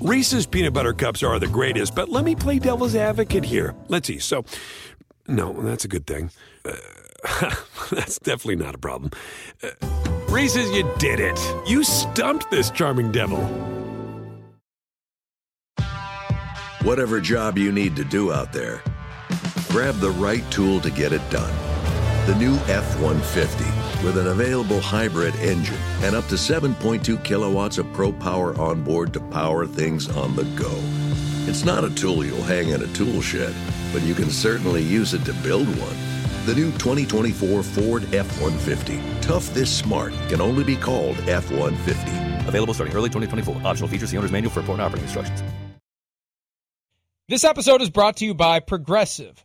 Reese's peanut butter cups are the greatest, but let me play devil's advocate here. Let's see. So, no, that's a good thing. Uh, that's definitely not a problem. Uh, Reese's, you did it. You stumped this charming devil. Whatever job you need to do out there, grab the right tool to get it done. The new F 150 with an available hybrid engine and up to 7.2 kilowatts of pro power on board to power things on the go. It's not a tool you'll hang in a tool shed, but you can certainly use it to build one. The new 2024 Ford F 150. Tough this smart can only be called F 150. Available starting early 2024. Optional features the owner's manual for important operating instructions. This episode is brought to you by Progressive.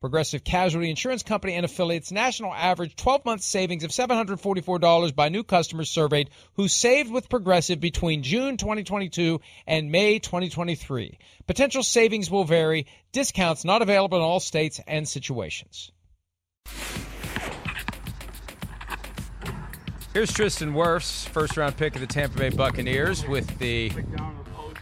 Progressive Casualty Insurance Company and affiliates national average 12 month savings of $744 by new customers surveyed who saved with Progressive between June 2022 and May 2023. Potential savings will vary, discounts not available in all states and situations. Here's Tristan Wirfs, first round pick of the Tampa Bay Buccaneers with the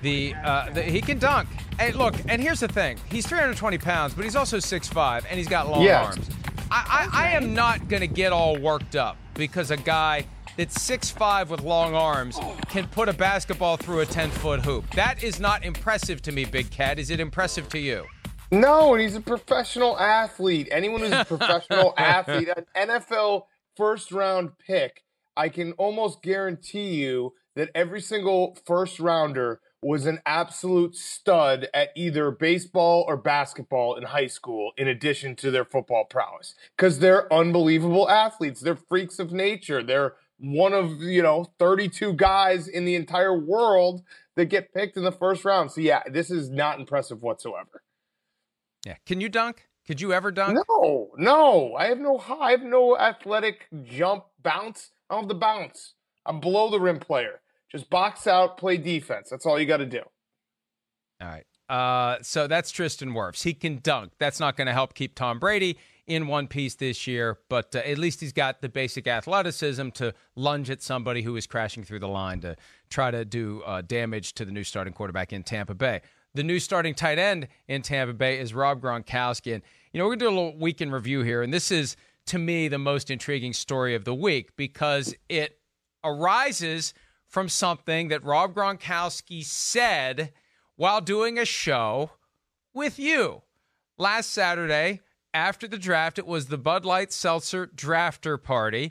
the, uh, the, he can dunk. Hey, look, and here's the thing: he's 320 pounds, but he's also 6'5", and he's got long Yes. arms. I, I, I am not going to get all worked up because a guy that's 6'5 with long arms can put a basketball through a 10 foot hoop. That is not impressive to me, Big Cat. Is it impressive to you? No, and he's a professional athlete. Anyone who's a professional athlete, an NFL first round pick, I can almost guarantee you that every single first rounder was an absolute stud at either baseball or basketball in high school, in addition to their football prowess. Because they're unbelievable athletes. They're freaks of nature. They're one of, you know, 32 guys in the entire world that get picked in the first round. So, yeah, this is not impressive whatsoever. Yeah. Can you dunk? Could you ever dunk? No, no. I have no I have no athletic jump bounce. I don't have the bounce. I'm below the rim player. Just box out, play defense. That's all you got to do. All right. Uh, so that's Tristan Wirfs. He can dunk. That's not going to help keep Tom Brady in one piece this year, but uh, at least he's got the basic athleticism to lunge at somebody who is crashing through the line to try to do uh, damage to the new starting quarterback in Tampa Bay. The new starting tight end in Tampa Bay is Rob Gronkowski. And, you know, we're going to do a little weekend review here. And this is, to me, the most intriguing story of the week because it arises from something that Rob Gronkowski said while doing a show with you. Last Saturday, after the draft, it was the Bud Light Seltzer Drafter Party.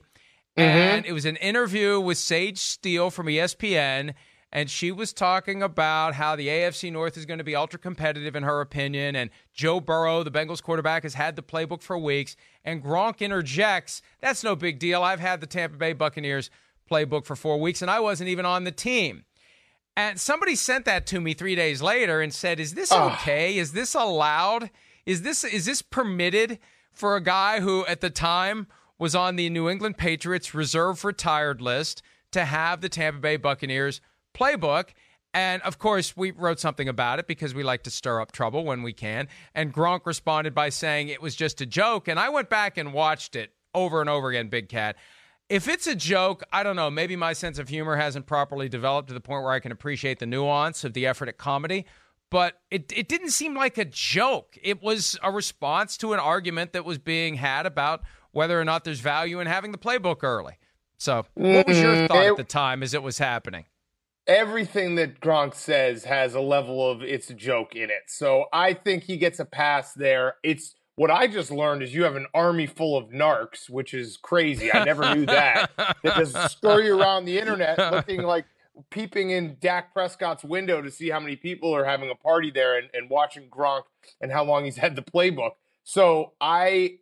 Mm-hmm. And it was an interview with Sage Steele from ESPN. And she was talking about how the AFC North is going to be ultra competitive, in her opinion. And Joe Burrow, the Bengals quarterback, has had the playbook for weeks. And Gronk interjects, That's no big deal. I've had the Tampa Bay Buccaneers playbook for four weeks, and I wasn't even on the team. And somebody sent that to me three days later and said, "Is this okay? Is this allowed? Is this is this permitted for a guy who at the time was on the New England Patriots reserve retired list to have the Tampa Bay Buccaneers playbook?" And of course, we wrote something about it because we like to stir up trouble when we can. And Gronk responded by saying it was just a joke. And I went back and watched it over and over again, Big Cat. If it's a joke, I don't know. Maybe my sense of humor hasn't properly developed to the point where I can appreciate the nuance of the effort at comedy. But it, it didn't seem like a joke. It was a response to an argument that was being had about whether or not there's value in having the playbook early. So, what was your Mm, thought at the time as it was happening? Everything that Gronk says has a level of it's a joke in it. So I think he gets a pass there. It's what I just learned is you have an army full of narcs, which is crazy. I never knew that. That just scurry around the internet looking like peeping in Dak Prescott's window to see how many people are having a party there and, and watching Gronk and how long he's had the playbook. So I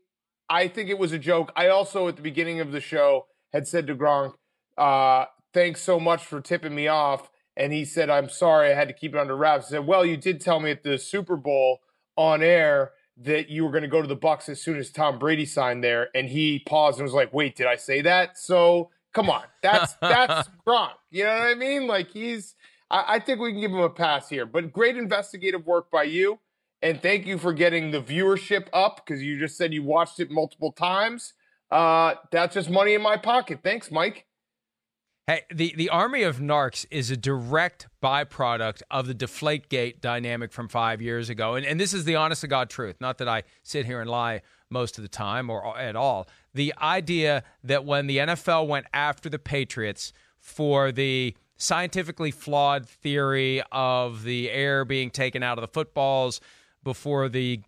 I think it was a joke. I also at the beginning of the show had said to Gronk, uh, thanks so much for tipping me off. And he said, I'm sorry, I had to keep it under wraps. I said, Well, you did tell me at the Super Bowl on air that you were going to go to the Bucks as soon as Tom Brady signed there. And he paused and was like, Wait, did I say that? So Come on, that's that's Gronk. You know what I mean? Like he's. I, I think we can give him a pass here. But great investigative work by you, and thank you for getting the viewership up because you just said you watched it multiple times. Uh, that's just money in my pocket. Thanks, Mike. Hey, the, the army of narcs is a direct byproduct of the Deflategate dynamic from five years ago. And, and this is the honest to God truth. Not that I sit here and lie most of the time or at all. The idea that when the NFL went after the Patriots for the scientifically flawed theory of the air being taken out of the footballs before the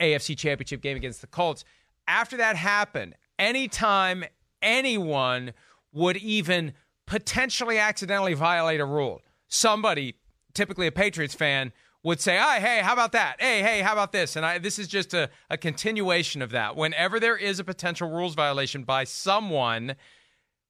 AFC championship game against the Colts, after that happened, anytime anyone would even potentially accidentally violate a rule. Somebody, typically a Patriots fan, would say, "Hey, hey, how about that? Hey, hey, how about this?" And I, this is just a, a continuation of that. Whenever there is a potential rules violation by someone,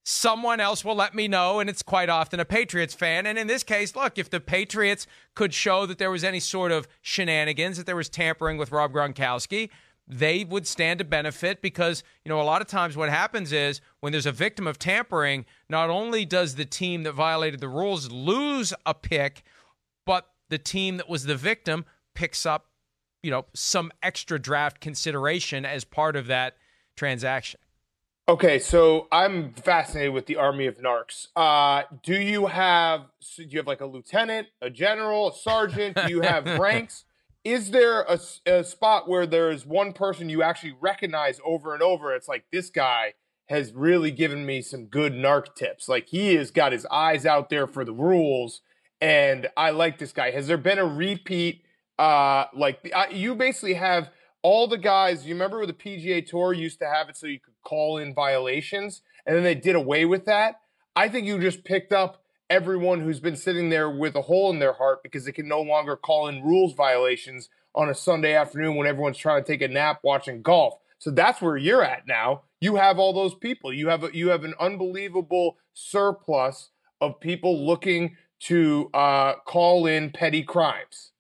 someone else will let me know, and it's quite often a Patriots fan. And in this case, look, if the Patriots could show that there was any sort of shenanigans, that there was tampering with Rob Gronkowski, they would stand to benefit because, you know, a lot of times what happens is when there's a victim of tampering, not only does the team that violated the rules lose a pick, but the team that was the victim picks up, you know, some extra draft consideration as part of that transaction. Okay, so I'm fascinated with the army of narcs. Uh, do you have do you have like a lieutenant, a general, a sergeant? Do you have ranks? Is there a, a, spot where there's one person you actually recognize over and over? It's like this guy has really given me some good narc tips. Like he has got his eyes out there for the rules, and I like this guy. Has there been a repeat? Uh, like you basically have all the guys. You remember the PGA Tour used to have it so you could call in violations, and then they did away with that. I think you just picked up everyone who's been sitting there with a hole in their heart because they can no longer call in rules violations on a Sunday afternoon when everyone's trying to take a nap watching golf. So that's where you're at now. You have all those people. You have a, you have an unbelievable surplus of people looking to uh, call in petty crimes.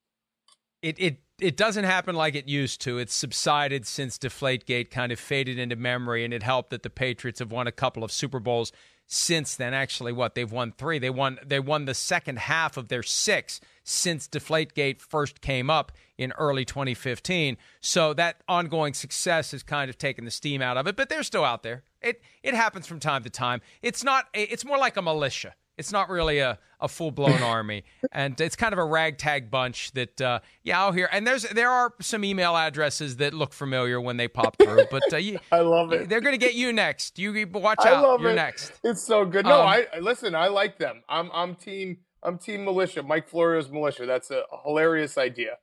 It it it doesn't happen like it used to. It's subsided since Deflategate kind of faded into memory, and it helped that the Patriots have won a couple of Super Bowls since then. Actually, what they've won three. They won they won the second half of their six since Deflategate first came up in early 2015. So that ongoing success has kind of taken the steam out of it, but they're still out there. It it happens from time to time. It's not. It's more like a militia. It's not really a, a full blown army, and it's kind of a ragtag bunch that uh, yeah I'll hear. And there's there are some email addresses that look familiar when they pop through, but uh, you, I love it. They're going to get you next. You watch out. I love You're it. next. It's so good. No, um, I listen. I like them. I'm I'm team I'm team militia. Mike Florio's militia. That's a hilarious idea.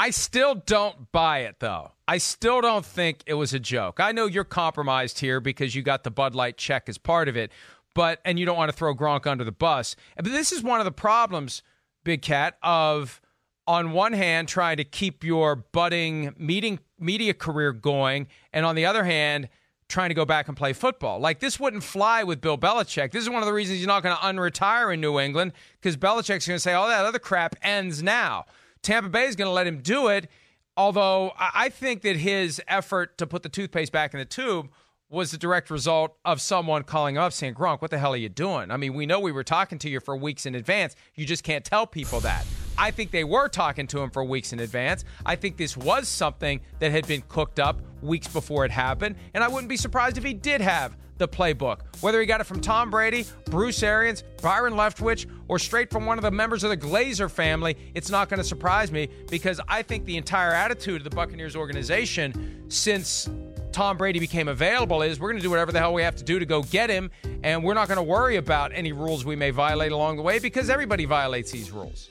I still don't buy it though. I still don't think it was a joke. I know you're compromised here because you got the Bud Light check as part of it but and you don't want to throw Gronk under the bus. But this is one of the problems, Big Cat, of on one hand trying to keep your budding meeting media career going, and on the other hand trying to go back and play football. Like this wouldn't fly with Bill Belichick. This is one of the reasons he's not going to unretire in New England because Belichick's going to say all that other crap ends now. Tampa Bay is going to let him do it. Although I think that his effort to put the toothpaste back in the tube was the direct result of someone calling up saying, Gronk, what the hell are you doing? I mean, we know we were talking to you for weeks in advance. You just can't tell people that. I think they were talking to him for weeks in advance. I think this was something that had been cooked up weeks before it happened. And I wouldn't be surprised if he did have the playbook. Whether he got it from Tom Brady, Bruce Arians, Byron Leftwich, or straight from one of the members of the Glazer family, it's not going to surprise me because I think the entire attitude of the Buccaneers organization since Tom Brady became available is we're going to do whatever the hell we have to do to go get him, and we're not going to worry about any rules we may violate along the way because everybody violates these rules.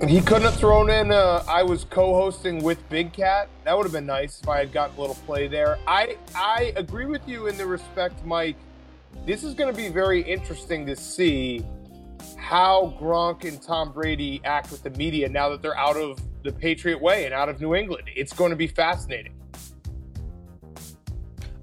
And He couldn't have thrown in. Uh, I was co-hosting with Big Cat. That would have been nice if I had gotten a little play there. I I agree with you in the respect, Mike. This is going to be very interesting to see how Gronk and Tom Brady act with the media now that they're out of the Patriot way and out of New England. It's going to be fascinating.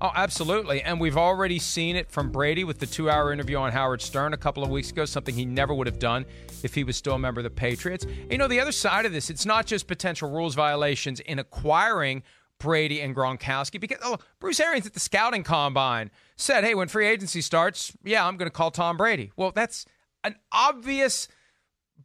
Oh, absolutely. And we've already seen it from Brady with the two hour interview on Howard Stern a couple of weeks ago, something he never would have done if he was still a member of the Patriots. And, you know, the other side of this, it's not just potential rules violations in acquiring Brady and Gronkowski because oh, Bruce Arians at the scouting combine said, "Hey, when free agency starts, yeah, I'm going to call Tom Brady." Well, that's an obvious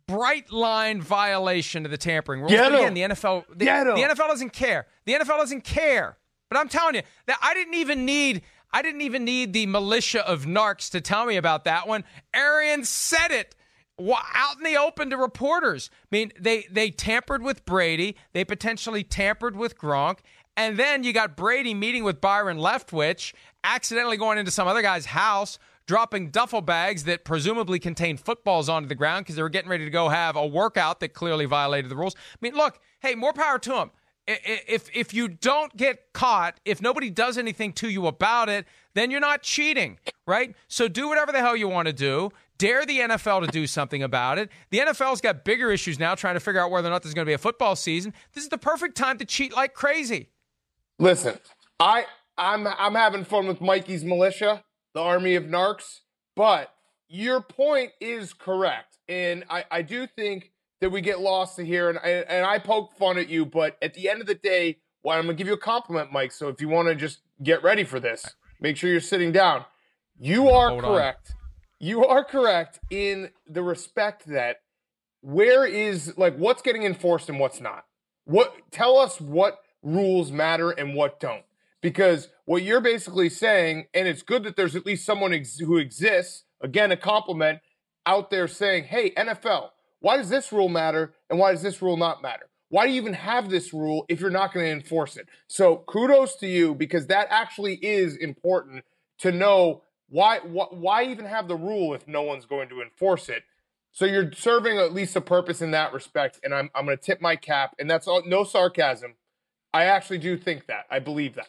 bright line violation of the tampering rules. But again, the NFL the, the NFL doesn't care. The NFL doesn't care. But I'm telling you that I didn't even need I didn't even need the militia of narcs to tell me about that one. Arians said it out in the open to reporters. I mean, they they tampered with Brady. They potentially tampered with Gronk. And then you got Brady meeting with Byron Leftwich, accidentally going into some other guy's house, dropping duffel bags that presumably contained footballs onto the ground because they were getting ready to go have a workout that clearly violated the rules. I mean, look, hey, more power to them. If if you don't get caught, if nobody does anything to you about it, then you're not cheating, right? So do whatever the hell you want to do. Dare the NFL to do something about it. The NFL's got bigger issues now, trying to figure out whether or not there's going to be a football season. This is the perfect time to cheat like crazy. Listen, I I'm I'm having fun with Mikey's militia, the army of narcs, but your point is correct. And I, I do think that we get lost to here and I, and I poke fun at you, but at the end of the day, well, I'm gonna give you a compliment, Mike. So if you want to just get ready for this, make sure you're sitting down. You are Hold on. correct. You are correct in the respect that where is like what's getting enforced and what's not. What tell us what rules matter and what don't. Because what you're basically saying, and it's good that there's at least someone ex- who exists, again, a compliment out there saying, hey, NFL, why does this rule matter and why does this rule not matter? Why do you even have this rule if you're not going to enforce it? So kudos to you because that actually is important to know why, why even have the rule if no one's going to enforce it. So you're serving at least a purpose in that respect, and I'm I'm going to tip my cap, and that's all, no sarcasm. I actually do think that. I believe that.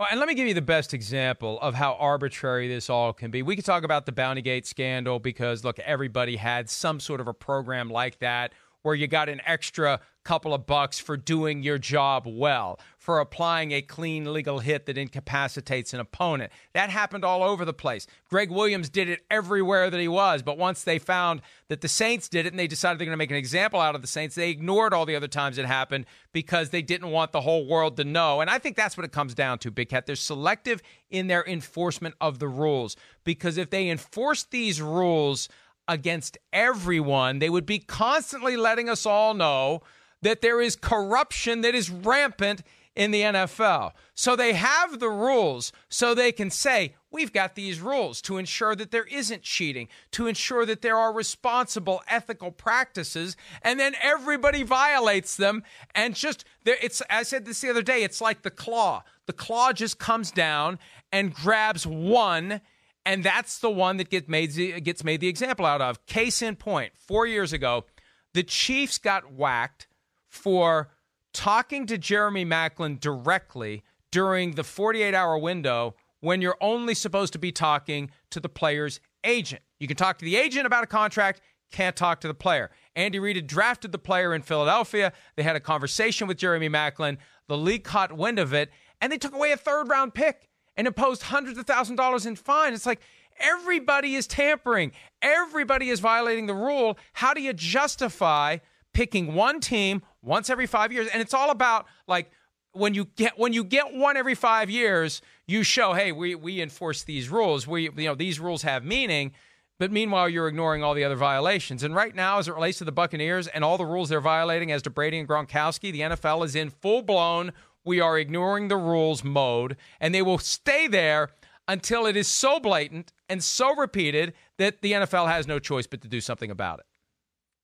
And let me give you the best example of how arbitrary this all can be. We could talk about the Bountygate scandal because, look, everybody had some sort of a program like that where you got an extra couple of bucks for doing your job well, for applying a clean legal hit that incapacitates an opponent. That happened all over the place. Gregg Williams did it everywhere that he was, but once they found that the Saints did it and they decided they're going to make an example out of the Saints, they ignored all the other times it happened because they didn't want the whole world to know. And I think that's what it comes down to, Big Cat. They're selective in their enforcement of the rules because if they enforce these rules, against everyone, they would be constantly letting us all know that there is corruption that is rampant in the NFL. So they have the rules so they can say, we've got these rules to ensure that there isn't cheating, to ensure that there are responsible ethical practices, and then everybody violates them and just it's I said this the other day, it's like the claw. The claw just comes down and grabs one and that's the one that gets made gets made the example out of. Case in point, four years ago, the Chiefs got whacked for talking to Jeremy Maclin directly during the 48 hour window when you're only supposed to be talking to the player's agent. You can talk to the agent about a contract, can't talk to the player. Andy Reid had drafted the player in Philadelphia. They had a conversation with Jeremy Maclin. The league caught wind of it, and they took away a third round pick and imposed hundreds of thousand dollars in fine. It's like everybody is tampering, everybody is violating the rule. How do you justify picking one team once every five years? And it's all about like when you get when you get one every five years, you show, hey, we we enforce these rules. We you know these rules have meaning. But meanwhile, you're ignoring all the other violations. And right now, as it relates to the Buccaneers and all the rules they're violating as to Brady and Gronkowski, the NFL is in full blown we are ignoring the rules mode, and they will stay there until it is so blatant and so repeated that the NFL has no choice but to do something about it.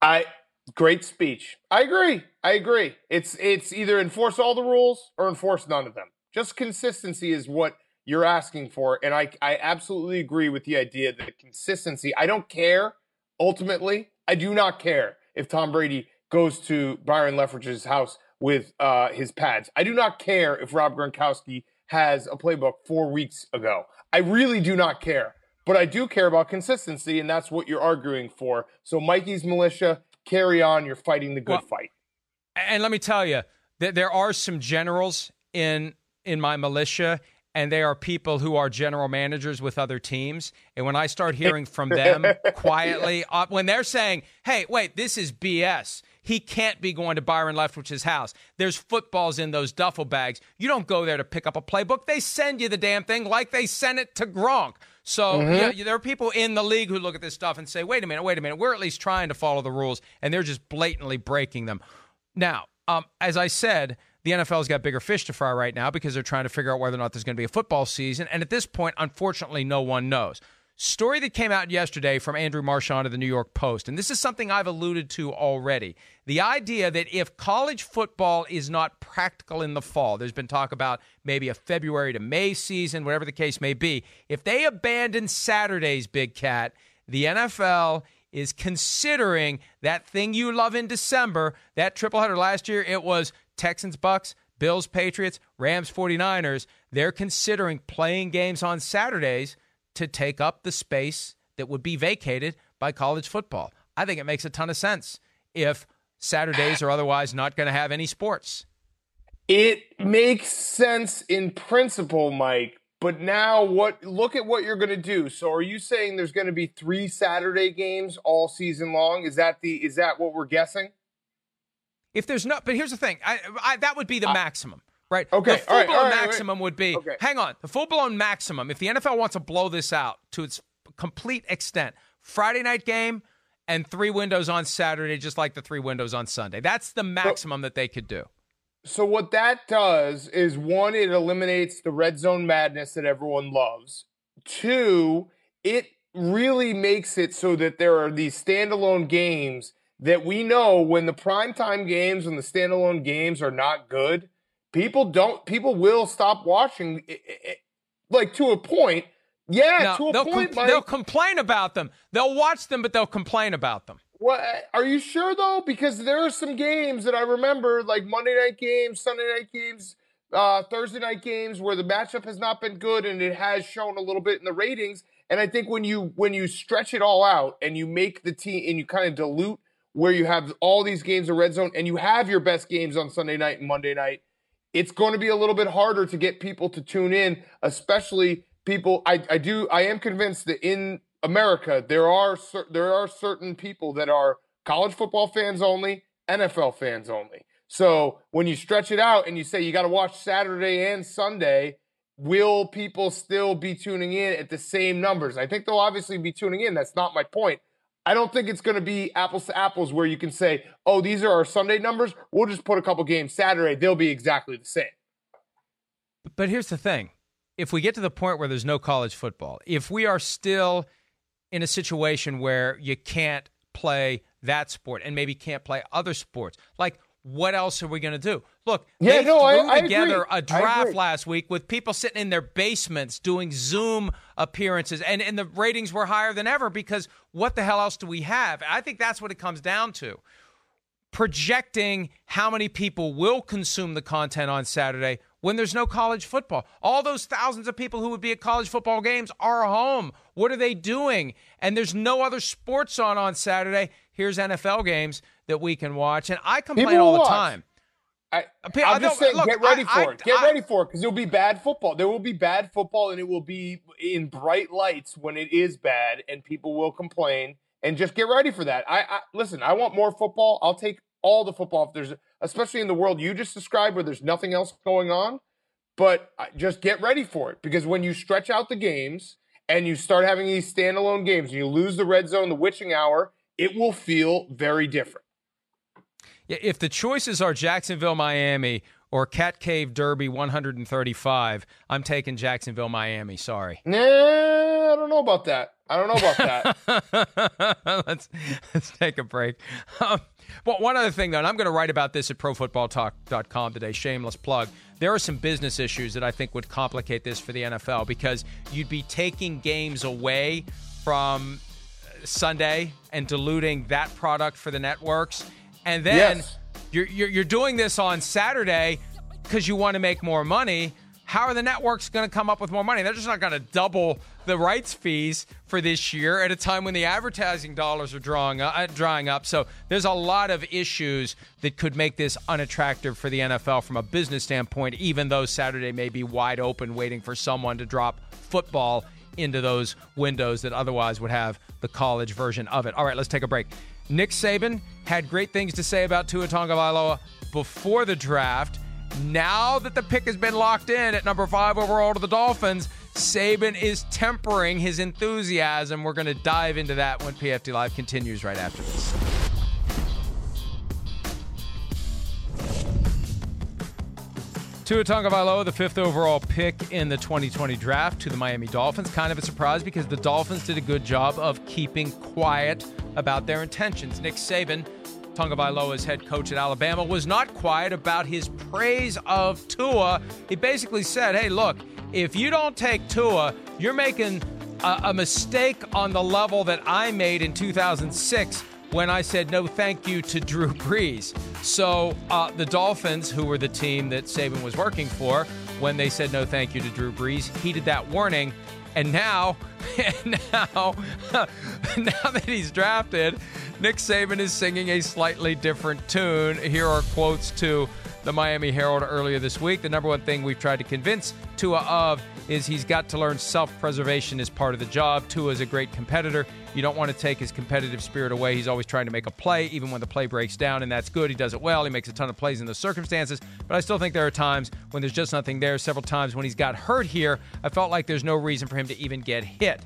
I great speech. I agree. I agree. It's it's either enforce all the rules or enforce none of them. Just consistency is what you're asking for, and I I absolutely agree with the idea that consistency. I don't care. Ultimately, I do not care if Tom Brady goes to Byron Leftwich's house with uh, his pads. I do not care if Rob Gronkowski has a playbook four weeks ago. I really do not care. But I do care about consistency, and that's what you're arguing for. So, Mikey's militia, carry on. You're fighting the good Well, fight. And let me tell you, that there are some generals in in my militia, and they are people who are general managers with other teams. And when I start hearing from them quietly, uh, when they're saying, hey, wait, this is BS. He can't be going to Byron Leftwich's house. There's footballs in those duffel bags. You don't go there to pick up a playbook. They send you the damn thing like they sent it to Gronk. So mm-hmm. yeah, there are people in the league who look at this stuff and say, wait a minute, wait a minute. We're at least trying to follow the rules, and they're just blatantly breaking them. Now, um, as I said, the NFL's got bigger fish to fry right now because they're trying to figure out whether or not there's going to be a football season. And at this point, unfortunately, no one knows. Story that came out yesterday from Andrew Marchand of the New York Post, and this is something I've alluded to already. The idea that if college football is not practical in the fall, there's been talk about maybe a February to May season, whatever the case may be. If they abandon Saturdays, Big Cat, the NFL is considering that thing you love in December, that triple header last year, it was Texans, Bucks, Bills, Patriots, Rams, 49ers. They're considering playing games on Saturdays to take up the space that would be vacated by college football. I think it makes a ton of sense if Saturdays are otherwise not going to have any sports. It makes sense in principle, Mike, but now what look at what you're going to do. So are you saying there's going to be 3 Saturday games all season long? Is that the is that what we're guessing? If there's no but here's the thing. I, I that would be the uh, maximum right? Okay. The full blown right, maximum would be okay. hang on. The full blown maximum, if the NFL wants to blow this out to its complete extent, Friday night game and three windows on Saturday, just like the three windows on Sunday. That's the maximum so, that they could do. So what that does is one, it eliminates the red zone madness that everyone loves. Two, it really makes it so that there are these standalone games that we know when the primetime games and the standalone games are not good, people don't people will stop watching it, it, like to a point yeah no, to a point com- they'll complain about them. They'll watch them but they'll complain about them. What are you sure though? Because there are some games that i remember like monday night games sunday night games uh, thursday night games where the matchup has not been good and it has shown a little bit in the ratings. And i think when you when you stretch it all out and you make the team and you kind of dilute where you have all these games of red zone and you have your best games on sunday night and monday night it's going to be a little bit harder to get people to tune in, especially people. I, I do. I am convinced that in America there are there are certain people that are college football fans only, NFL fans only. So when you stretch it out and you say you got to watch Saturday and Sunday, will people still be tuning in at the same numbers? I think they'll obviously be tuning in. That's not my point. I don't think it's going to be apples to apples where you can say, oh, these are our Sunday numbers. We'll just put a couple games Saturday. They'll be exactly the same. But here's the thing if we get to the point where there's no college football, if we are still in a situation where you can't play that sport and maybe can't play other sports, like what else are we going to do? Look, yeah, they no, threw I, together a draft last week with people sitting in their basements doing Zoom appearances, and, and the ratings were higher than ever because what the hell else do we have? I think that's what it comes down to. Projecting how many people will consume the content on Saturday when there's no college football. All those thousands of people who would be at college football games are home. What are they doing? And there's no other sports on on Saturday. Here's NFL games that we can watch. And I complain all the watch. time. I, am just saying, look, get ready I, for it. Get I, ready for it because it'll be bad football. There will be bad football, and it will be in bright lights when it is bad, and people will complain. And just get ready for that. I, I listen. I want more football. I'll take all the football if there's, especially in the world you just described where there's nothing else going on. But just get ready for it because when you stretch out the games and you start having these standalone games, and you lose the red zone, the witching hour, it will feel very different. If the choices are Jacksonville, Miami, or Cat Cave Derby 135, I'm taking Jacksonville, Miami. Sorry. Nah, I don't know about that. I don't know about that. let's let's take a break. Um, well, one other thing, though, and I'm going to write about this at ProFootballTalk.com today. Shameless plug. There are some business issues that I think would complicate this for the NFL because you'd be taking games away from uh, Sunday and diluting that product for the networks and then yes. you're, you're, you're doing this on Saturday because you want to make more money. How are the networks going to come up with more money? They're just not going to double the rights fees for this year at a time when the advertising dollars are drawing uh, drying up. So there's a lot of issues that could make this unattractive for the NFL from a business standpoint, even though Saturday may be wide open waiting for someone to drop football into those windows that otherwise would have the college version of it. All right, let's take a break. Nick Saban had great things to say about Tua Tagovailoa before the draft. Now that the pick has been locked in at number five overall to the Dolphins, Saban is tempering his enthusiasm. We're going to dive into that when PFT Live continues right after this. Tua Tagovailoa, the fifth overall pick in the 2020 draft to the Miami Dolphins. Kind of a surprise because the Dolphins did a good job of keeping quiet about their intentions. Nick Saban Tagovailoa's head coach at Alabama, was not quiet about his praise of Tua. He basically said, hey, look, if you don't take Tua, you're making a, a mistake on the level that I made in 2006 when I said no thank you to Drew Brees. So uh, the Dolphins, who were the team that Saban was working for, when they said no thank you to Drew Brees, heeded that warning. And now, now, now that he's drafted, Nick Saban is singing a slightly different tune. Here are quotes to the Miami Herald earlier this week. The number one thing we've tried to convince Tua of is he's got to learn self preservation as part of the job. Tua is a great competitor. You don't want to take his competitive spirit away. He's always trying to make a play, even when the play breaks down, and that's good. He does it well. He makes a ton of plays in those circumstances. But I still think there are times when there's just nothing there. Several times when he's got hurt here, I felt like there's no reason for him to even get hit.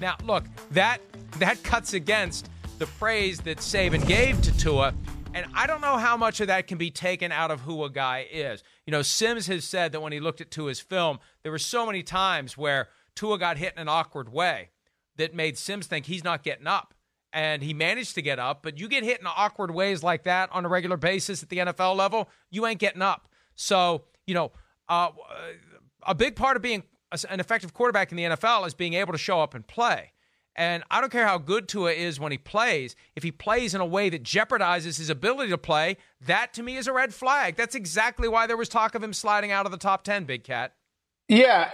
Now, look, that that cuts against the praise that Saban gave to Tua. And I don't know how much of that can be taken out of who a guy is. You know, Simms has said that when he looked at Tua's film, there were so many times where Tua got hit in an awkward way that made Simms think he's not getting up. And he managed to get up, but you get hit in awkward ways like that on a regular basis at the NFL level, you ain't getting up. So, you know, uh, a big part of being an effective quarterback in the NFL is being able to show up and play. And I don't care how good Tua is when he plays. If he plays in a way that jeopardizes his ability to play, that to me is a red flag. That's exactly why there was talk of him sliding out of the top 10, Big Cat. Yeah,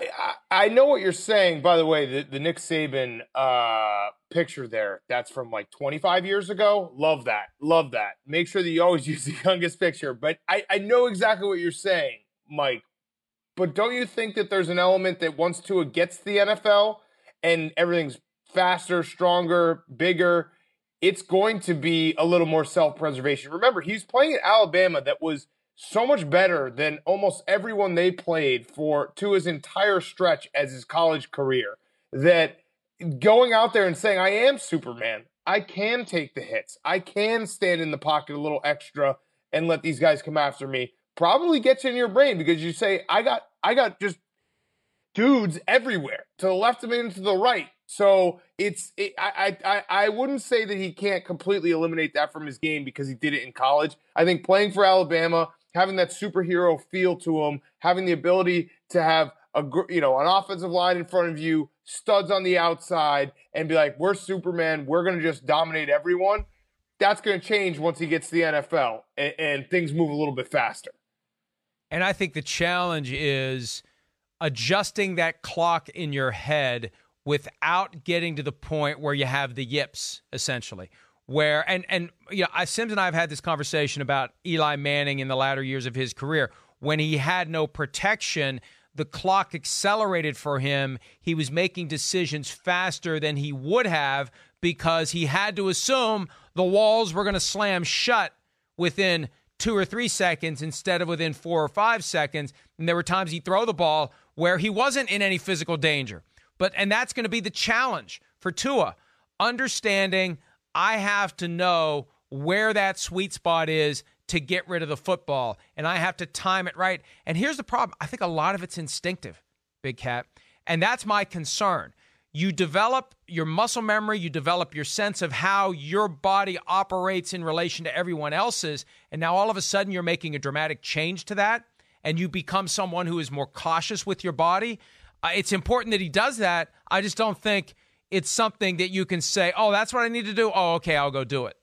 I know what you're saying. By the way, the, the Nick Saban uh, picture there, that's from like 25 years ago. Love that. Love that. Make sure that you always use the youngest picture. But I, I know exactly what you're saying, Mike. But don't you think that there's an element that once Tua gets the NFL and everything's faster, stronger, bigger, it's going to be a little more self preservation. Remember, he's playing at Alabama that was so much better than almost everyone they played for to his entire stretch as his college career. That going out there and saying, I am Superman, I can take the hits, I can stand in the pocket a little extra and let these guys come after me, probably gets in your brain because you say, I got, I got just dudes everywhere to the left of me and to the right so it's it, I, I I wouldn't say that he can't completely eliminate that from his game because he did it in college. I think playing for Alabama, having that superhero feel to him, having the ability to have a you know an offensive line in front of you, studs on the outside, and be like, "We're Superman. We're to just dominate everyone." That's to change once he gets to the NFL and, and things move a little bit faster. And I think the challenge is adjusting that clock in your head without getting to the point where you have the yips essentially where and and you know I, Simms and I have had this conversation about Eli Manning in the latter years of his career. When he had no protection the clock accelerated for him. He was making decisions faster than he would have because he had to assume the walls were going to slam shut within 2 or 3 seconds instead of within 4 or 5 seconds. And there were times he'd throw the ball where he wasn't in any physical danger but and that's going to be the challenge for Tua, understanding I have to know where that sweet spot is to get rid of the football and I have to time it right. And here's the problem. I think a lot of it's instinctive, Big Cat. And that's my concern. You develop your muscle memory, you develop your sense of how your body operates in relation to everyone else's, and now all of a sudden you're making a dramatic change to that and you become someone who is more cautious with your body. It's important that he does that. I just don't think it's something that you can say, "Oh, that's what I need to do." Oh, okay, I'll go do it.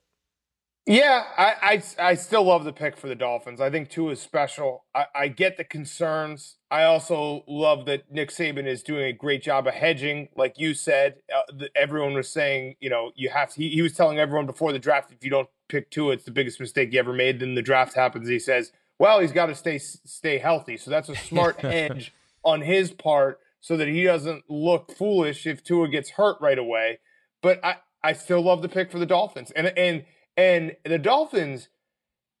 Yeah, I, I, I still love the pick for the Dolphins. I think Tua is special. I, I get the concerns. I also love that Nick Saban is doing a great job of hedging, like you said. Uh, the, everyone was saying, you know, you have to. He, he was telling everyone before the draft, if you don't pick Tua, it's the biggest mistake you ever made. Then the draft happens. He says, well, he's got to stay stay healthy. So that's a smart hedge on his part, so that he doesn't look foolish if Tua gets hurt right away. But I, I still love the pick for the Dolphins, and and and the Dolphins,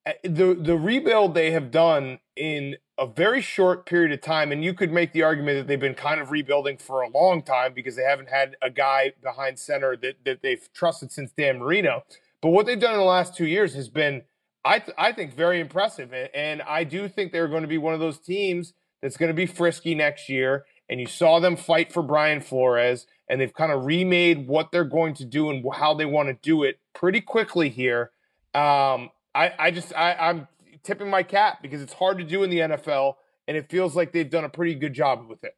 eh, the the rebuild they have done in a very short period of time, and you could make the argument that they've been kind of rebuilding for a long time because they haven't had a guy behind center that, that they've trusted since Dan Marino. But what they've done in the last two years has been, I th- I think, very impressive, and I do think they're going to be one of those teams that's going to be frisky next year. And you saw them fight for Brian Flores, and they've kind of remade what they're going to do and how they want to do it pretty quickly here. Um, I, I just I, I'm tipping my cap because it's hard to do in the NFL, and it feels like they've done a pretty good job with it.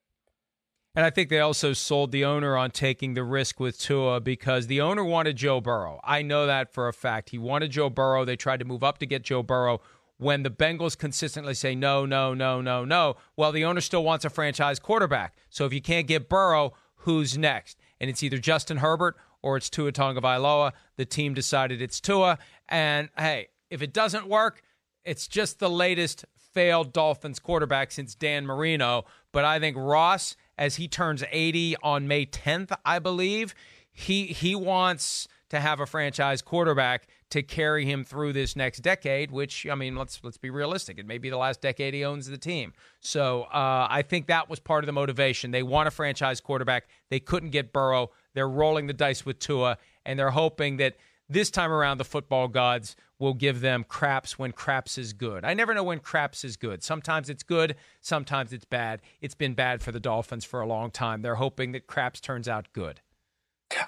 And I think they also sold the owner on taking the risk with Tua because the owner wanted Joe Burrow. I know that for a fact. He wanted Joe Burrow. They tried to move up to get Joe Burrow. When the Bengals consistently say no, no, no, no, no, well, the owner still wants a franchise quarterback. So if you can't get Burrow, who's next? And it's either Justin Herbert or it's Tua Tagovailoa. The team decided it's Tua. And hey, if it doesn't work, it's just the latest failed Dolphins quarterback since Dan Marino. But I think Ross, as he turns 80 on May 10th, I believe, he he wants to have a franchise quarterback to carry him through this next decade. Which I mean, let's let's be realistic. It may be the last decade he owns the team. So uh, I think that was part of the motivation. They want a franchise quarterback. They couldn't get Burrow. They're rolling the dice with Tua, and they're hoping that this time around the football gods will give them craps when craps is good. I never know when craps is good. Sometimes it's good, sometimes it's bad. It's been bad for the Dolphins for a long time. They're hoping that craps turns out good.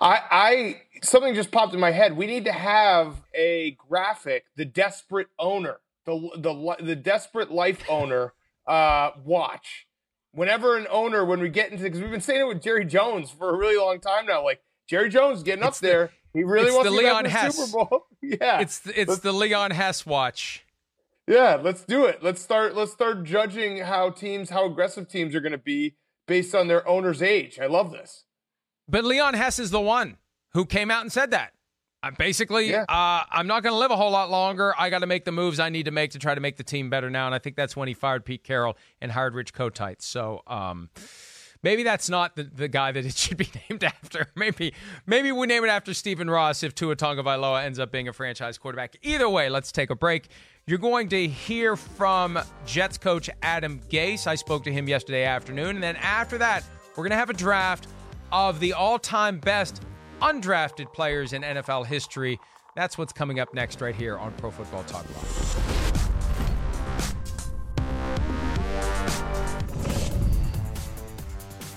I, I something just popped in my head. We need to have a graphic, the desperate owner, the the the desperate life owner uh watch whenever an owner, when we get into, because we've been saying it with Jerry Jones for a really long time now, like Jerry Jones getting it's up the, there. He really wants the to Leon Hess. Super Bowl. yeah, it's the, it's let's, the Leon Hess watch. Yeah, let's do it. Let's start. Let's start judging how teams, how aggressive teams are going to be based on their owner's age. I love this. But Leon Hess is the one who came out and said that. I'm basically, yeah. uh, I'm not going to live a whole lot longer. I got to make the moves I need to make to try to make the team better now. And I think that's when he fired Pete Carroll and hired Rich Kotite. So um, maybe that's not the, the guy that it should be named after. Maybe maybe we name it after Stephen Ross if Tua Tagovailoa ends up being a franchise quarterback. Either way, let's take a break. You're going to hear from Jets coach Adam Gase. I spoke to him yesterday afternoon. And then after that, we're going to have a draft of the all time best undrafted players in NFL history. That's what's coming up next, right here on Pro Football Talk Live.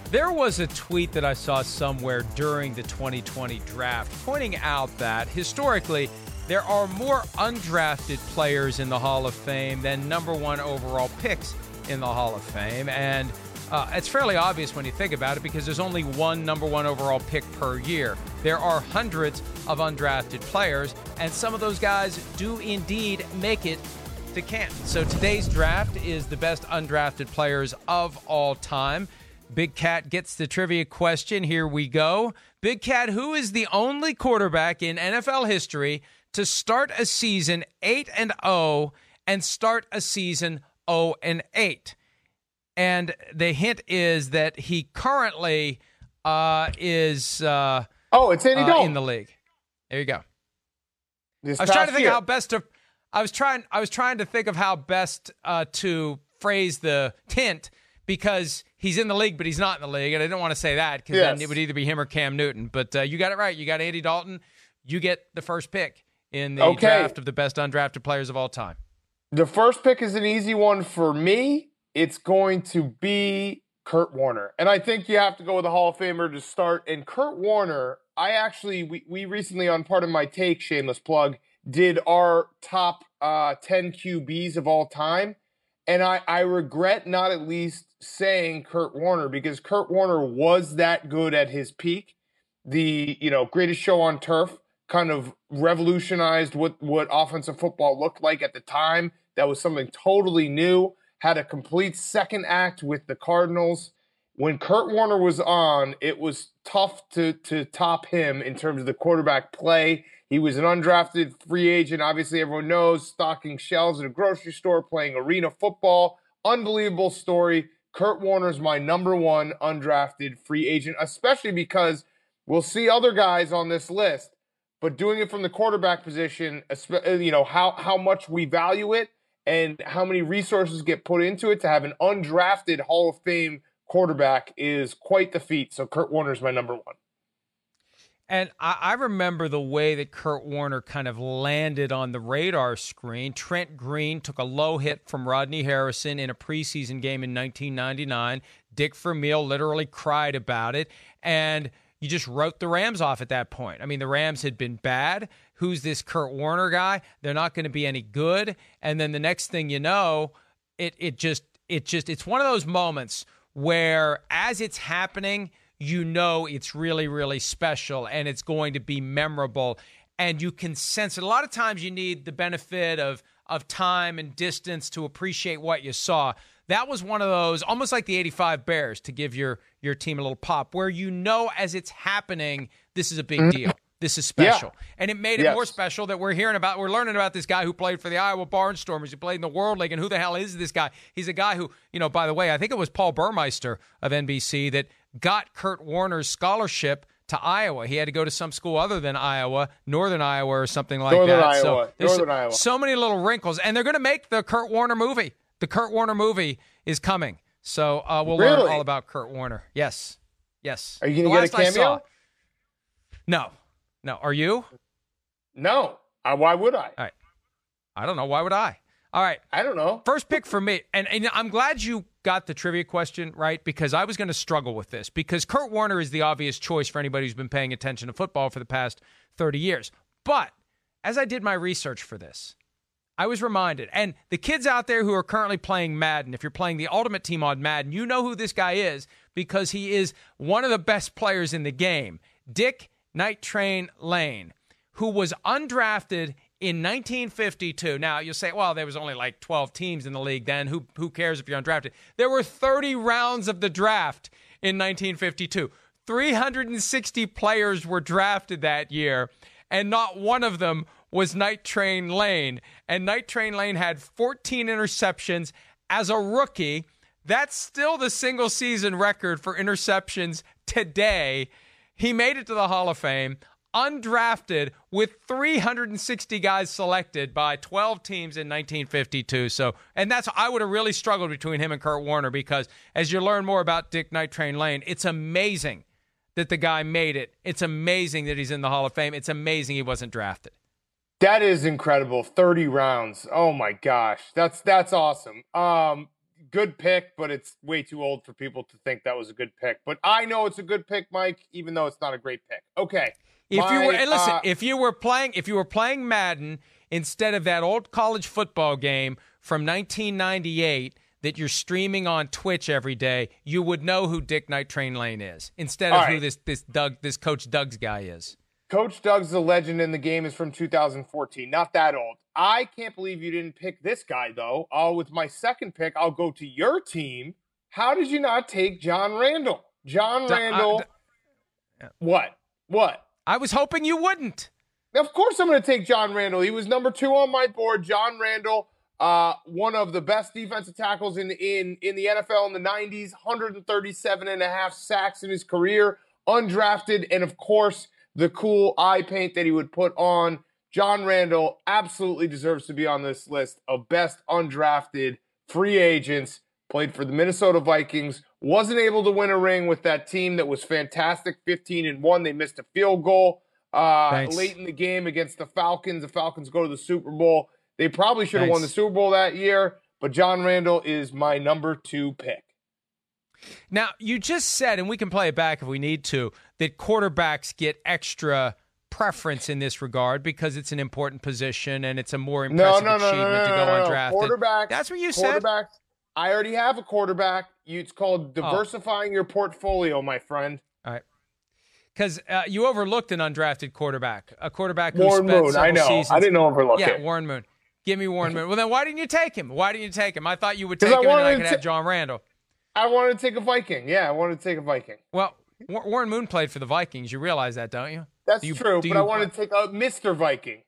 There was a tweet that I saw somewhere during the 2020 draft pointing out that historically, there are more undrafted players in the Hall of Fame than number one overall picks in the Hall of Fame. And uh, it's fairly obvious when you think about it because there's only one number one overall pick per year. There are hundreds of undrafted players, and some of those guys do indeed make it to camp. So today's draft is the best undrafted players of all time. Big Cat gets the trivia question. Here we go. Big Cat, who is the only quarterback in NFL history to start a season 8 and 0 and start a season 0 and 8? And the hint is that he currently uh, is uh, oh, it's Andy uh, in the league. There you go. This I was trying to think year. how best to. I was trying. I was trying to think of how best uh, to phrase the hint because he's in the league, but he's not in the league, and I didn't want to say that because yes. then it would either be him or Cam Newton. But uh, you got it right. You got Andy Dalton. You get the first pick in the okay. draft of the best undrafted players of all time. The first pick is an easy one for me it's going to be Kurt Warner. And I think you have to go with a Hall of Famer to start. And Kurt Warner, I actually, we, we recently, on part of my take, shameless plug, did our top uh, 10 QBs of all time. And I, I regret not at least saying Kurt Warner because Kurt Warner was that good at his peak. The, you know, greatest show on turf, kind of revolutionized what what offensive football looked like at the time. That was something totally new. Had a complete second act with the Cardinals. When Kurt Warner was on, it was tough to to top him in terms of the quarterback play. He was an undrafted free agent. Obviously, everyone knows stocking shelves at a grocery store, playing arena football. Unbelievable story. Kurt Warner's my number one undrafted free agent, especially because we'll see other guys on this list, but doing it from the quarterback position, uh, you know, how, how much we value it and how many resources get put into it to have an undrafted Hall of Fame quarterback is quite the feat. So Kurt Warner is my number one. And I, remember the way that Kurt Warner kind of landed on the radar screen. Trent Green took a low hit from Rodney Harrison in a preseason game in 1999. Dick Vermeil literally cried about it. And you just wrote the Rams off at that point. I mean, the Rams had been bad. Who's this Kurt Warner guy? They're not going to be any good. And then the next thing you know, it it just it just it's one of those moments where as it's happening – you know it's really, really special and it's going to be memorable. And you can sense it. A lot of times you need the benefit of of time and distance to appreciate what you saw. That was one of those, almost like the 85 Bears, to give your your team a little pop, where you know as it's happening, this is a big mm-hmm. deal. This is special. Yeah. And it made it yes. more special that we're hearing about, we're learning about this guy who played for the Iowa Barnstormers, who played in the World League. And who the hell is this guy? He's a guy who, you know, by the way, I think it was Paul Burmeister of NBC that got Kurt Warner's scholarship to Iowa. He had to go to some school other than Iowa, Northern Iowa or something like Northern that. Iowa. So there's Northern Iowa. so many little wrinkles. And they're going to make the Kurt Warner movie. The Kurt Warner movie is coming. So uh, we'll really? learn all about Kurt Warner. Yes. Yes. Are you going to get a cameo? No. No. Are you? No. Uh, why would I? All right. I don't know. Why would I? All right. I don't know. First pick for me. And, and I'm glad you got the trivia question right because I was going to struggle with this because Kurt Warner is the obvious choice for anybody who's been paying attention to football for the past 30 years. But as I did my research for this, I was reminded, and the kids out there who are currently playing Madden, if you're playing the Ultimate Team on Madden, you know who this guy is because he is one of the best players in the game. Dick Night Train Lane, who was undrafted in 1952. Now you'll say, well, there was only like 12 teams in the league then. Who who cares if you're undrafted? There were 30 rounds of the draft in 1952. 360 players were drafted that year, and not one of them was Night Train Lane. And Night Train Lane had 14 interceptions as a rookie. That's still the single season record for interceptions today. He made it to the Hall of Fame undrafted with 360 guys selected by 12 teams in 1952. So, and that's I would have really struggled between him and Kurt Warner because as you learn more about Dick Night Train Lane, it's amazing that the guy made it. It's amazing that he's in the Hall of Fame. It's amazing he wasn't drafted. That is incredible. 30 rounds. Oh my gosh. That's that's awesome. Um good pick, but it's way too old for people to think that was a good pick. But I know it's a good pick, Mike, even though it's not a great pick. Okay. If My, you were listen, uh, if you were playing if you were playing Madden instead of that old college football game from 1998 that you're streaming on Twitch every day, you would know who Dick Night Train Lane is instead of right. who this this Doug this Coach Doug's guy is. Coach Doug's the legend in the game is from 2014, not that old. I can't believe you didn't pick this guy though. Uh, with my second pick, I'll go to your team. How did you not take John Randle? John Randle. What? What? I was hoping you wouldn't. Of course, I'm going to take John Randle. He was number two on my board. John Randle, uh, one of the best defensive tackles in in in the NFL in the 90s. 137 and a half sacks in his career, undrafted, and of course the cool eye paint that he would put on. John Randle absolutely deserves to be on this list of best undrafted free agents. Played for the Minnesota Vikings, wasn't able to win a ring with that team that was fantastic, 15 and 1. They missed a field goal uh, late in the game against the Falcons. The Falcons go to the Super Bowl. They probably should have won the Super Bowl that year, but John Randle is my number two pick. Now, you just said, and we can play it back if we need to, that quarterbacks get extra preference in this regard because it's an important position and it's a more impressive no, no, no, achievement to go undrafted. Quarterbacks, That's what you said. I already have a quarterback. It's called oh. diversifying oh. your portfolio, my friend. All right. because uh, you overlooked an undrafted quarterback, a quarterback who Warren spent Moon. I know. seasons. I didn't overlook yeah, it. Yeah, Warren Moon. Give me Warren Moon. Well, then why didn't you take him? Why didn't you take him? I thought you would take I him and I wanted could to- have John Randle. I wanted to take a Viking. Yeah, I wanted to take a Viking. Well, Warren Moon played for the Vikings. You realize that, don't you? That's Do you- true, but I you- wanted to take a Mr. Viking.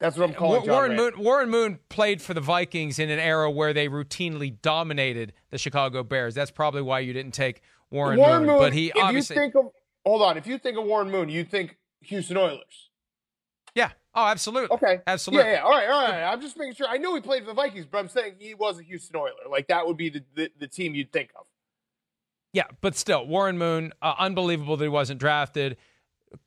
That's what I'm calling John Warren Rand. Moon, Warren Moon played for the Vikings in an era where they routinely dominated the Chicago Bears. That's probably why you didn't take Warren, Warren Moon. Moon. But he if obviously, you think of hold on, if you think of Warren Moon, you think Houston Oilers. yeah, oh, absolutely, Okay, absolutely. Yeah, yeah. All right, all right. I'm just making sure. I knew he played for the Vikings, but I'm saying he was a Houston Oiler. Like that would be the the, the team you'd think of. Yeah, but still, Warren Moon, uh, unbelievable that he wasn't drafted.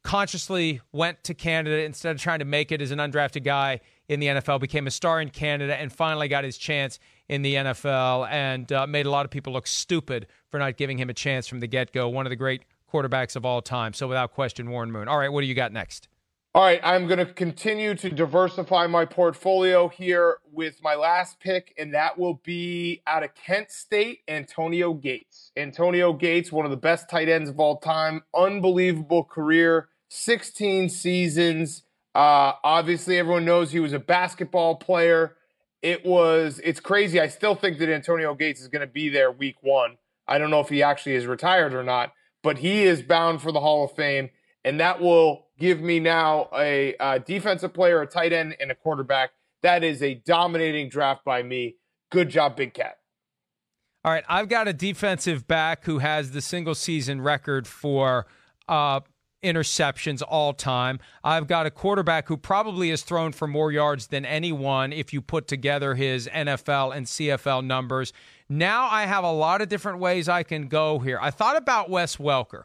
Consciously went to Canada instead of trying to make it as an undrafted guy in the NFL, became a star in Canada, and finally got his chance in the NFL and uh, made a lot of people look stupid for not giving him a chance from the get go. One of the great quarterbacks of all time. So, without question, Warren Moon. All right, what do you got next? All right, I'm going to continue to diversify my portfolio here with my last pick, and that will be out of Kent State, Antonio Gates. Antonio Gates, one of the best tight ends of all time, unbelievable career, 16 seasons. Uh, obviously, everyone knows he was a basketball player. It was, it's crazy. I still think that Antonio Gates is going to be there week one. I don't know if he actually is retired or not, but he is bound for the Hall of Fame, and that will give me now a, a defensive player, a tight end, and a quarterback. That is a dominating draft by me. Good job, Big Cat. All right, I've got a defensive back who has the single season record for uh, interceptions all time. I've got a quarterback who probably has thrown for more yards than anyone if you put together his NFL and CFL numbers. Now I have a lot of different ways I can go here. I thought about Wes Welker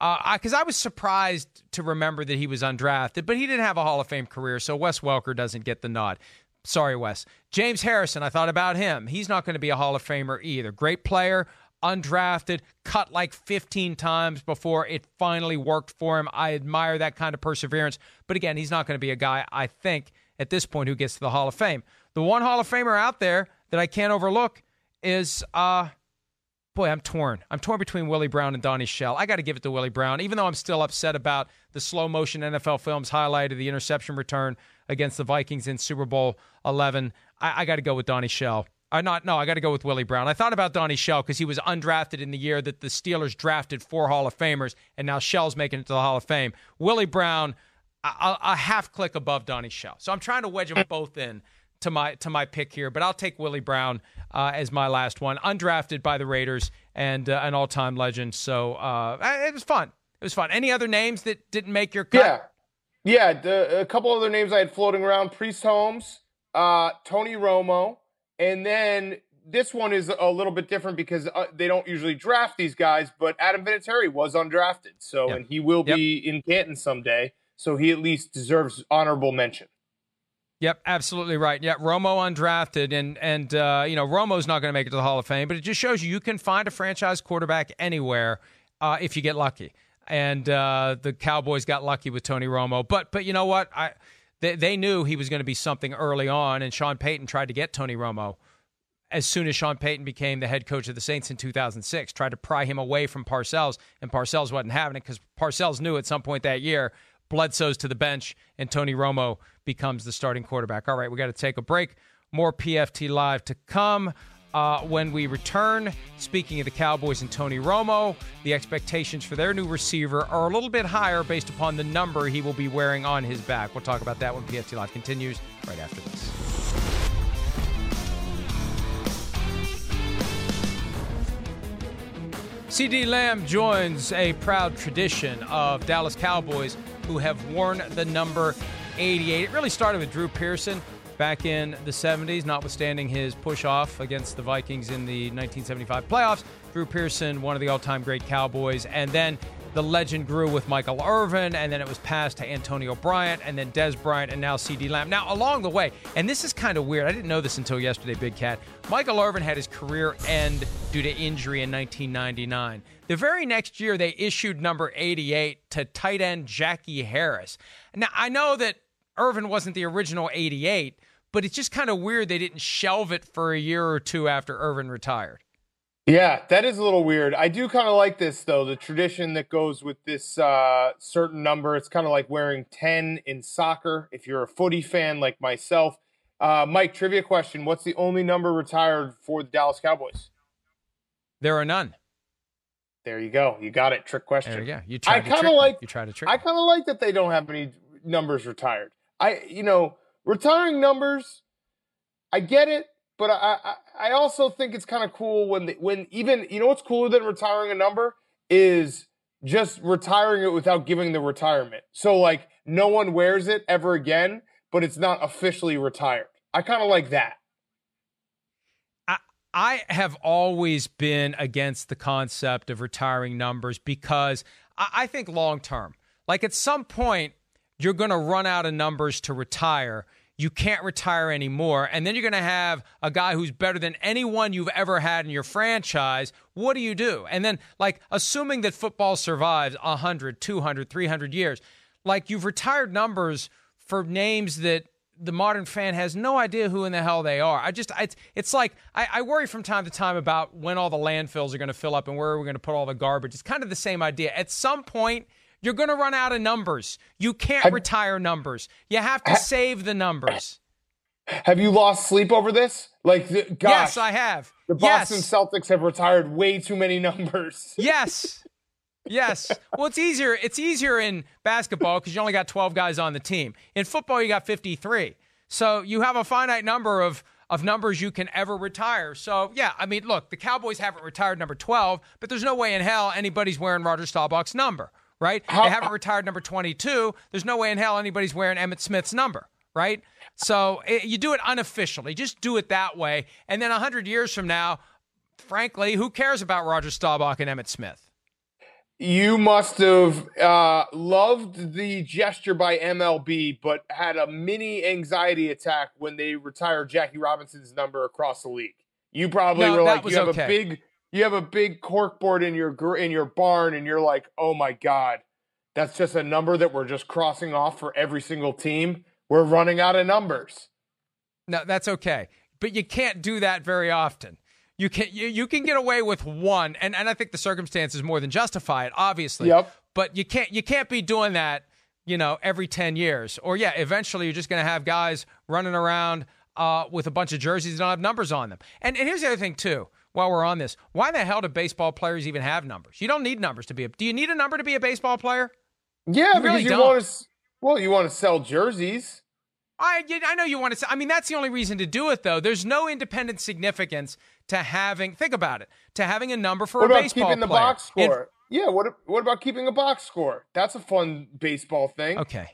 because uh, I, I was surprised to remember that he was undrafted, but he didn't have a Hall of Fame career, so Wes Welker doesn't get the nod. Sorry, Wes. James Harrison, I thought about him. He's not going to be a Hall of Famer either. Great player, undrafted, cut like 15 times before it finally worked for him. I admire that kind of perseverance. But again, he's not going to be a guy, I think, at this point who gets to the Hall of Fame. The one Hall of Famer out there that I can't overlook is uh boy, I'm torn. I'm torn between Willie Brown and Donnie Shell. I got to give it to Willie Brown, even though I'm still upset about the slow motion NFL films highlight of the interception return against the Vikings in Super Bowl 11. I, I got to go with Donnie Shell. I not no, I got to go with Willie Brown. I thought about Donnie Shell because he was undrafted in the year that the Steelers drafted four Hall of Famers, and now Shell's making it to the Hall of Fame. Willie Brown, a, a, half click above Donnie Shell. So I'm trying to wedge them both in to my to my pick here, but I'll take Willie Brown uh, as my last one, undrafted by the Raiders and uh, an all-time legend. So uh, it was fun. It was fun. Any other names that didn't make your cut? Yeah, yeah. The, a couple other names I had floating around: Priest Holmes, uh, Tony Romo, and then this one is a little bit different because uh, they don't usually draft these guys. But Adam Vinatieri was undrafted, so Yep. and he will Yep. be in Canton someday. So he at least deserves honorable mention. Yep, absolutely right. Yeah, Romo undrafted, and and uh, you know Romo's not going to make it to the Hall of Fame, but it just shows you you can find a franchise quarterback anywhere uh, if you get lucky. And uh, the Cowboys got lucky with Tony Romo, but but you know what? I they, they knew he was going to be something early on, and Sean Payton tried to get Tony Romo as soon as Sean Payton became the head coach of the Saints in 2006, tried to pry him away from Parcells, and Parcells wasn't having it because Parcells knew at some point that year Bledsoe's to the bench and Tony Romo becomes the starting quarterback. All right, we got to take a break. More PFT Live to come. Uh, when we return, speaking of the Cowboys and Tony Romo, the expectations for their new receiver are a little bit higher based upon the number he will be wearing on his back. We'll talk about that when PFT Live continues right after this. CeeDee Lamb joins a proud tradition of Dallas Cowboys who have worn the number 88. It really started with Drew Pearson back in the 70s, notwithstanding his push off against the Vikings in the 1975 playoffs. Drew Pearson, one of the all time great Cowboys, and then the legend grew with Michael Irvin, and then it was passed to Antonio Bryant, and then Dez Bryant, and now CeeDee Lamb. Now, along the way, and this is kind of weird, I didn't know this until yesterday, Big Cat. Michael Irvin had his career end due to injury in 1999. The very next year, they issued number 88 to tight end Jackie Harris. Now, I know that Irvin wasn't the original 88, but it's just kind of weird they didn't shelve it for a year or two after Irvin retired. Yeah, that is a little weird. I do kind of like this though, the tradition that goes with this uh, certain number. It's kind of like wearing 10 in soccer if you're a footy fan like myself. Uh, Mike, trivia question. What's the only number retired for the Dallas Cowboys? There are none. There you go. You got it. Trick question. Yeah, you I kind of like you tried to trick I kind of like that they don't have any numbers retired. I you know, retiring numbers I get it, but I I, I also think it's kind of cool when the, when even you know what's cooler than retiring a number is just retiring it without giving the retirement. So like no one wears it ever again, but it's not officially retired. I kind of like that. I, I have always been against the concept of retiring numbers because I, I think long term, like at some point, you're going to run out of numbers to retire. You can't retire anymore. And then you're going to have a guy who's better than anyone you've ever had in your franchise. What do you do? And then, like, assuming that football survives 100, 200, 300 years, like, you've retired numbers for names that the modern fan has no idea who in the hell they are. I just, it's, it's like, I, I worry from time to time about when all the landfills are going to fill up and where we're going to put all the garbage. It's kind of the same idea. At some point, you're going to run out of numbers. You can't retire numbers. You have to save the numbers. Have you lost sleep over this? Like, the, gosh, Yes, I have. the Boston yes. Celtics have retired way too many numbers. Yes. Yes. Well, it's easier. It's easier in basketball because you only got 12 guys on the team. In football, you got 53. So you have a finite number of of numbers you can ever retire. So yeah, I mean, look, the Cowboys haven't retired number 12, but there's no way in hell anybody's wearing Roger Staubach's number, right? they haven't retired number 22. There's no way in hell anybody's wearing Emmitt Smith's number, right? So it, you do it unofficially. Just do it that way, and then 100 years from now, frankly, who cares about Roger Staubach and Emmitt Smith? You must have uh, loved the gesture by MLB, but had a mini anxiety attack when they retired Jackie Robinson's number across the league. You probably No, were like, you have okay. a big, you have a big corkboard in your gr- in your barn, and you're like, oh my god, that's just a number that we're just crossing off for every single team. We're running out of numbers. No, that's okay. But you can't do that very often. You can you, you can get away with one, and, and I think the circumstances more than justify it, obviously. Yep. But you can't you can't be doing that, you know, every ten years. Or yeah, eventually you're just gonna have guys running around uh, with a bunch of jerseys that don't have numbers on them. And, and here's the other thing too. While we're on this, why the hell do baseball players even have numbers? You don't need numbers to be a. Do you need a number to be a baseball player? Yeah, You because really you don't. want to. Well, you want to sell jerseys. I I know you want to. say- I mean, that's the only reason to do it, though. There's no independent significance to having. Think about it. To having a number for What a baseball keeping the player. box And- score? yeah. What What about keeping a box score? That's a fun baseball thing. okay.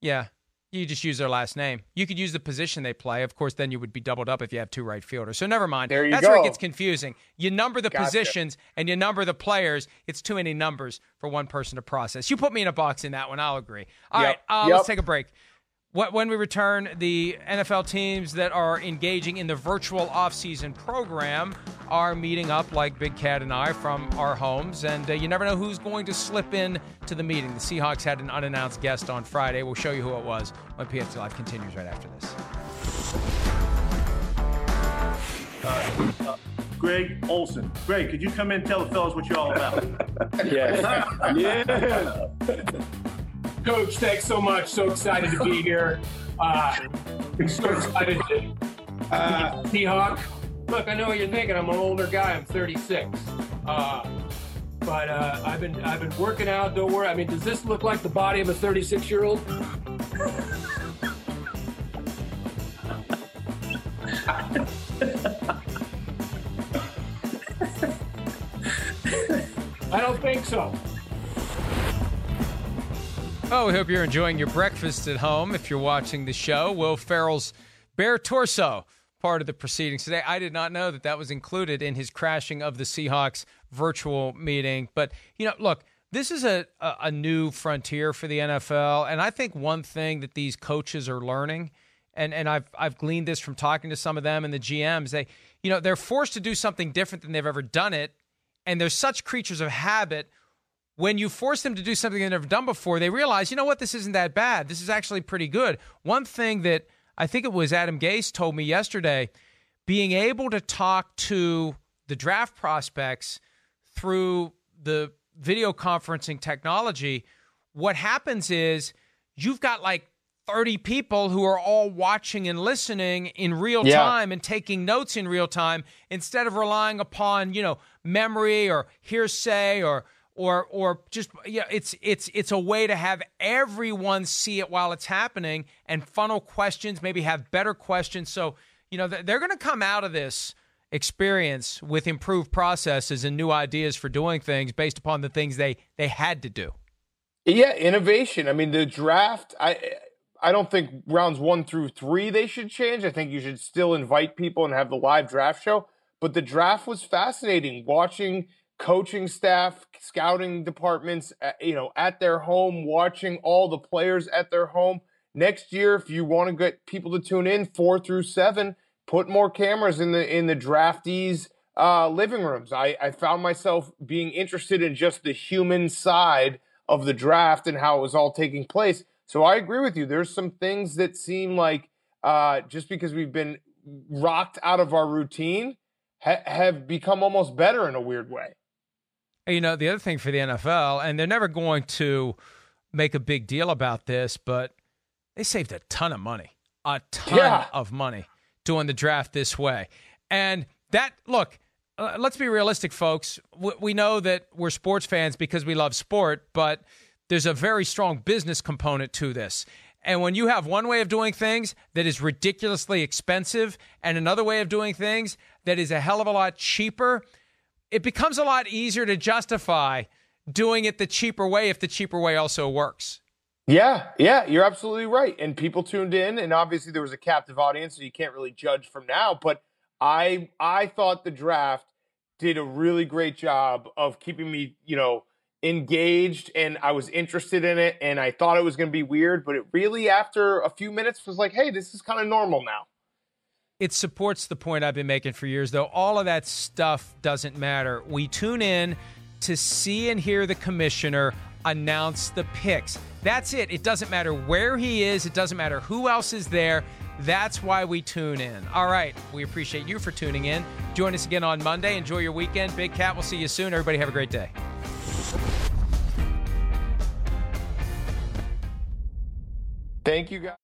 Yeah. You just use their last name. You could use the position they play. Of course, then you would be doubled up if you have two right fielders. So never mind. There you That's where it gets confusing. You number the Gotcha. positions and you number the players. It's too many numbers for one person to process. You put me in a box in that one. I'll agree. All Yep. right. Uh, Yep. Let's take a break. What, when we return, the NFL teams that are engaging in the virtual offseason program are meeting up like Big Cat and I from our homes, and uh, you never know who's going to slip in to the meeting. The Seahawks had an unannounced guest on Friday. We'll show you who it was when PFT Live continues right after this. Greg Olson. Greg, could you come in and tell the fellas what you're all about? Yeah. yeah. Coach, thanks so much. So excited to be here. Uh, so excited to uh, Seahawk. Look, I know what you're thinking. I'm an older guy. I'm 36. Uh, but uh, I've been I've been working out. Don't worry. I mean, does this look like the body of a 36 year old? I don't think so. Oh, we hope you're enjoying your breakfast at home. If you're watching the show, Will Ferrell's bare torso part of the proceedings today. I did not know that that was included in his crashing of the Seahawks virtual meeting. But you know, look, this is a, a, a new frontier for the NFL, and I think one thing that these coaches are learning, and and I've I've gleaned this from talking to some of them and the GMs, they you know they're forced to do something different than they've ever done it, and they're such creatures of habit when you force them to do something they've never done before, they realize, you know what, this isn't that bad. This is actually pretty good. One thing that I think it was Adam Gase told me yesterday being able to talk to the draft prospects through the video conferencing technology, what happens is you've got like 30 people who are all watching and listening in real Yeah. time and taking notes in real time instead of relying upon, you know, memory or hearsay or or or just yeah, it's it's it's a way to have everyone see it while it's happening and funnel questions, maybe have better questions. So, you know, they're going to come out of this experience with improved processes and new ideas for doing things based upon the things they they had to do. Yeah, innovation. I mean, the draft. I I don't think rounds one through three they should change. I think you should still invite people and have the live draft show. But the draft was fascinating. Watching coaching staff, scouting departments, uh, you know, at their home, watching all the players at their home. Next year, if you want to get people to tune in, four through seven, put more cameras in the in the draftees' uh, living rooms. I, I found myself being interested in just the human side of the draft and how it was all taking place. So I agree with you. There's some things that seem like uh, just because we've been rocked out of our routine ha- have become almost better in a weird way. You know, the other thing for the NFL, and they're never going to make a big deal about this, but they saved a ton of money, a ton Yeah. of money doing the draft this way. And that, look, uh, let's be realistic, folks. W- we know that we're sports fans because we love sport, but there's a very strong business component to this. And when you have one way of doing things that is ridiculously expensive and another way of doing things that is a hell of a lot cheaper, it becomes a lot easier to justify doing it the cheaper way if the cheaper way also works. Yeah, yeah, you're absolutely right. And people tuned in, and obviously there was a captive audience, so you can't really judge from now. But I, I thought the draft did a really great job of keeping me, you know, engaged, and I was interested in it, and I thought it was going to be weird, but it really, after a few minutes, was like, hey, this is kind of normal now. It supports the point I've been making for years, though. All of that stuff doesn't matter. We tune in to see and hear the commissioner announce the picks. That's it. It doesn't matter where he is, it doesn't matter who else is there. That's why we tune in. All right. We appreciate you for tuning in. Join us again on Monday. Enjoy your weekend. Big Cat, we'll see you soon. Everybody, have a great day. Thank you, guys.